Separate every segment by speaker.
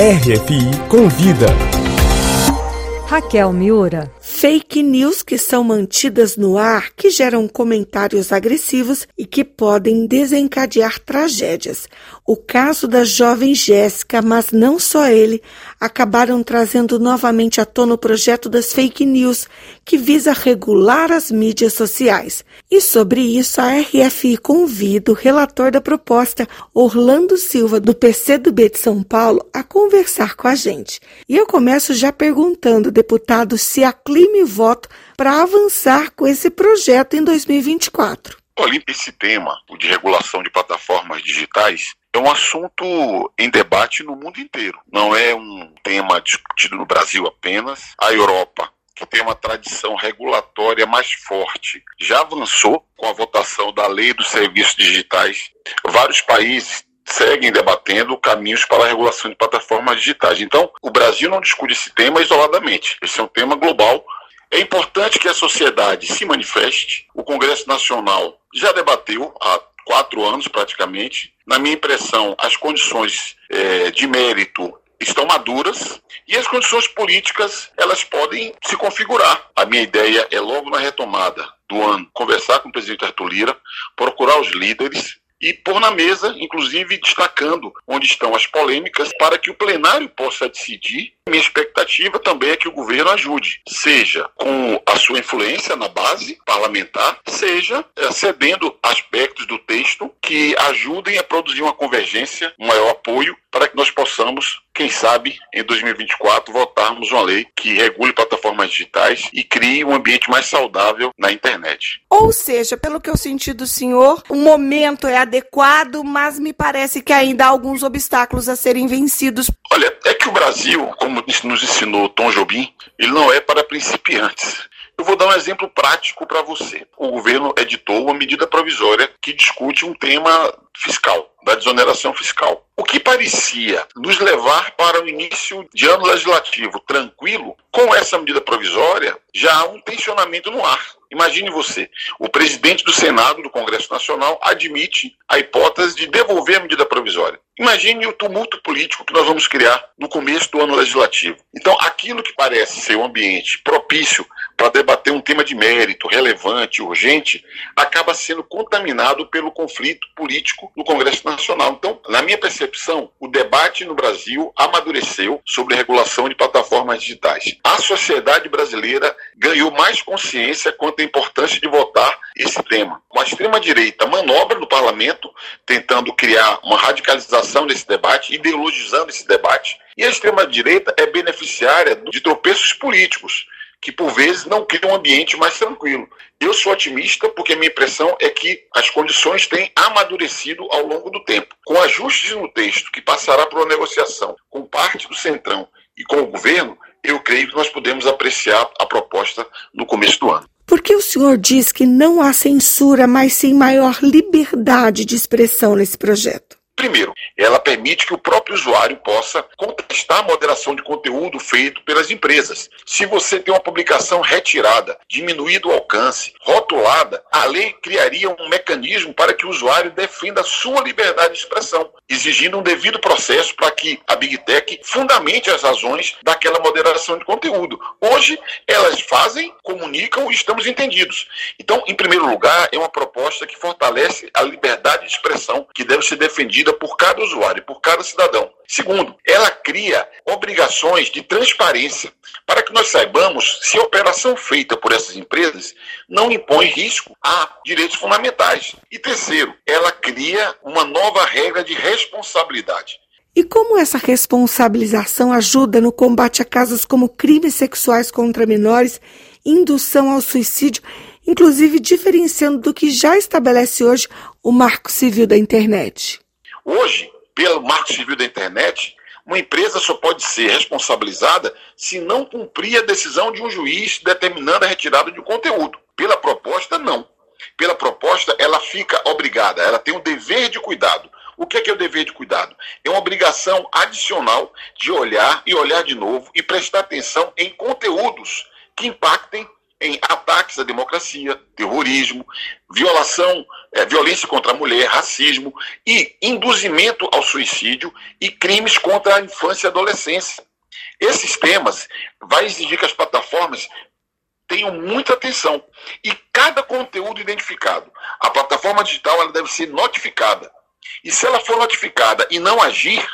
Speaker 1: RFI Convida.
Speaker 2: Raquel Miura.
Speaker 3: Fake news que são mantidas no ar, que geram comentários agressivos e que podem desencadear tragédias. O caso da jovem Jéssica, mas não só ele, acabaram trazendo novamente à tona o projeto das fake news, que visa regular as mídias sociais. E sobre isso, a RFI convida o relator da proposta, Orlando Silva, do PCdoB de São Paulo, a conversar com a gente. E eu começo já perguntando, deputado, se a clima e voto para avançar com esse projeto em 2024.
Speaker 4: Olha, esse tema de regulação de plataformas digitais é um assunto em debate no mundo inteiro. Não é um tema discutido no Brasil apenas. A Europa, que tem uma tradição regulatória mais forte, já avançou com a votação da Lei dos Serviços Digitais. Vários países seguem debatendo caminhos para a regulação de plataformas digitais. Então, o Brasil não discute esse tema isoladamente. Esse é um tema global. É importante que a sociedade se manifeste. O Congresso Nacional já debateu há quatro anos praticamente. Na minha impressão, as condições é, de mérito estão maduras e as condições políticas elas podem se configurar. A minha ideia é logo na retomada do ano conversar com o presidente Arthur Lira, procurar os líderes e pôr na mesa, inclusive destacando onde estão as polêmicas, para que o plenário possa decidir. Minha expectativa também é que o governo ajude, seja com a sua influência na base parlamentar, seja eh, cedendo aspectos do texto que ajudem a produzir uma convergência, um maior apoio para que nós possamos, quem sabe, em 2024, votarmos uma lei que regule plataformas digitais e crie um ambiente mais saudável na internet.
Speaker 3: Ou seja, pelo que eu senti do senhor, o momento é adequado, mas me parece que ainda há alguns obstáculos a serem vencidos.
Speaker 4: Olha, é que o Brasil, como nos ensinou Tom Jobim, ele não é para principiantes. Eu vou dar um exemplo prático para você. O governo editou uma medida provisória que discute um tema fiscal, da desoneração fiscal. O que parecia nos levar para o início de ano legislativo tranquilo, com essa medida provisória, já há um tensionamento no ar. Imagine você, o presidente do Senado, do Congresso Nacional, admite a hipótese de devolver a medida provisória. Imagine o tumulto político que nós vamos criar no começo do ano legislativo. Então, aquilo que parece ser um ambiente propício para debater um tema de mérito, relevante, urgente, acaba sendo contaminado pelo conflito político no Congresso Nacional. Então, na minha percepção, o debate no Brasil amadureceu sobre regulação de plataformas digitais. A sociedade brasileira ganhou mais consciência quanto à importância de votar esse tema. Com a extrema-direita manobra no parlamento, tentando criar uma radicalização desse debate, ideologizando esse debate, e a extrema-direita é beneficiária de tropeços políticos que por vezes não criam um ambiente mais tranquilo. Eu sou otimista porque minha impressão é que as condições têm amadurecido ao longo do tempo. Com ajustes no texto que passará por uma negociação com parte do Centrão e com o governo, eu creio que nós podemos apreciar a proposta no começo do ano.
Speaker 3: Por que o senhor diz que não há censura, mas sim maior liberdade de expressão nesse projeto?
Speaker 4: Primeiro, ela permite que o próprio usuário possa contestar a moderação de conteúdo feito pelas empresas. Se você tem uma publicação retirada, diminuído o alcance, rotulada, a lei criaria um mecanismo para que o usuário defenda a sua liberdade de expressão, exigindo um devido processo para que a Big Tech fundamente as razões daquela moderação de conteúdo. Hoje, elas fazem, comunicam e estamos entendidos. Então, em primeiro lugar, é uma proposta que fortalece a liberdade de expressão que deve ser defendida por cada usuário, por cada cidadão. Segundo, ela cria obrigações de transparência para que nós saibamos se a operação feita por essas empresas não impõe risco a direitos fundamentais. E terceiro, ela cria uma nova regra de responsabilidade.
Speaker 3: E como essa responsabilização ajuda no combate a casos como crimes sexuais contra menores, indução ao suicídio, inclusive diferenciando do que já estabelece hoje o Marco Civil da Internet?
Speaker 4: Hoje, pelo Marco Civil da Internet, uma empresa só pode ser responsabilizada se não cumprir a decisão de um juiz determinando a retirada de um conteúdo. Pela proposta, não. Pela proposta, ela fica obrigada, ela tem o um dever de cuidado. O que é, que é o dever de cuidado? É uma obrigação adicional de olhar e olhar de novo e prestar atenção em conteúdos que impactem em ataques à democracia, terrorismo, violação, é, violência contra a mulher, racismo e induzimento ao suicídio e crimes contra a infância e adolescência. Esses temas vai exigir que as plataformas tenham muita atenção e cada conteúdo identificado. A plataforma digital ela deve ser notificada. E se ela for notificada e não agir,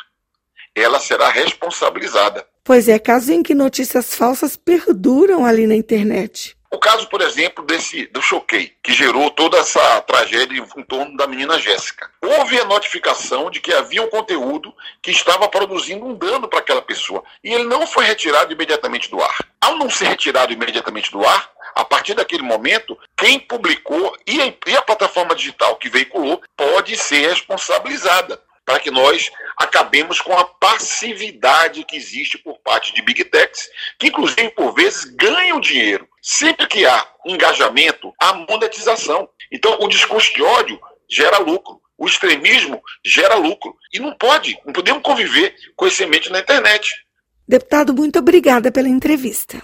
Speaker 4: ela será responsabilizada.
Speaker 3: Pois é, caso em que notícias falsas perduram ali na internet.
Speaker 4: O caso, por exemplo, desse do Choquei, que gerou toda essa tragédia em torno da menina Jéssica. Houve a notificação de que havia um conteúdo que estava produzindo um dano para aquela pessoa. E ele não foi retirado imediatamente do ar. Ao não ser retirado imediatamente do ar, a partir daquele momento, quem publicou e a, e a plataforma digital que veiculou pode ser responsabilizada para que nós acabemos com a passividade que existe por parte de Big Techs, que inclusive por vezes ganham dinheiro. Sempre que há engajamento, há monetização. Então, o discurso de ódio gera lucro. O extremismo gera lucro. E não pode, não podemos conviver com esse ambiente na internet.
Speaker 3: Deputado, muito obrigada pela entrevista.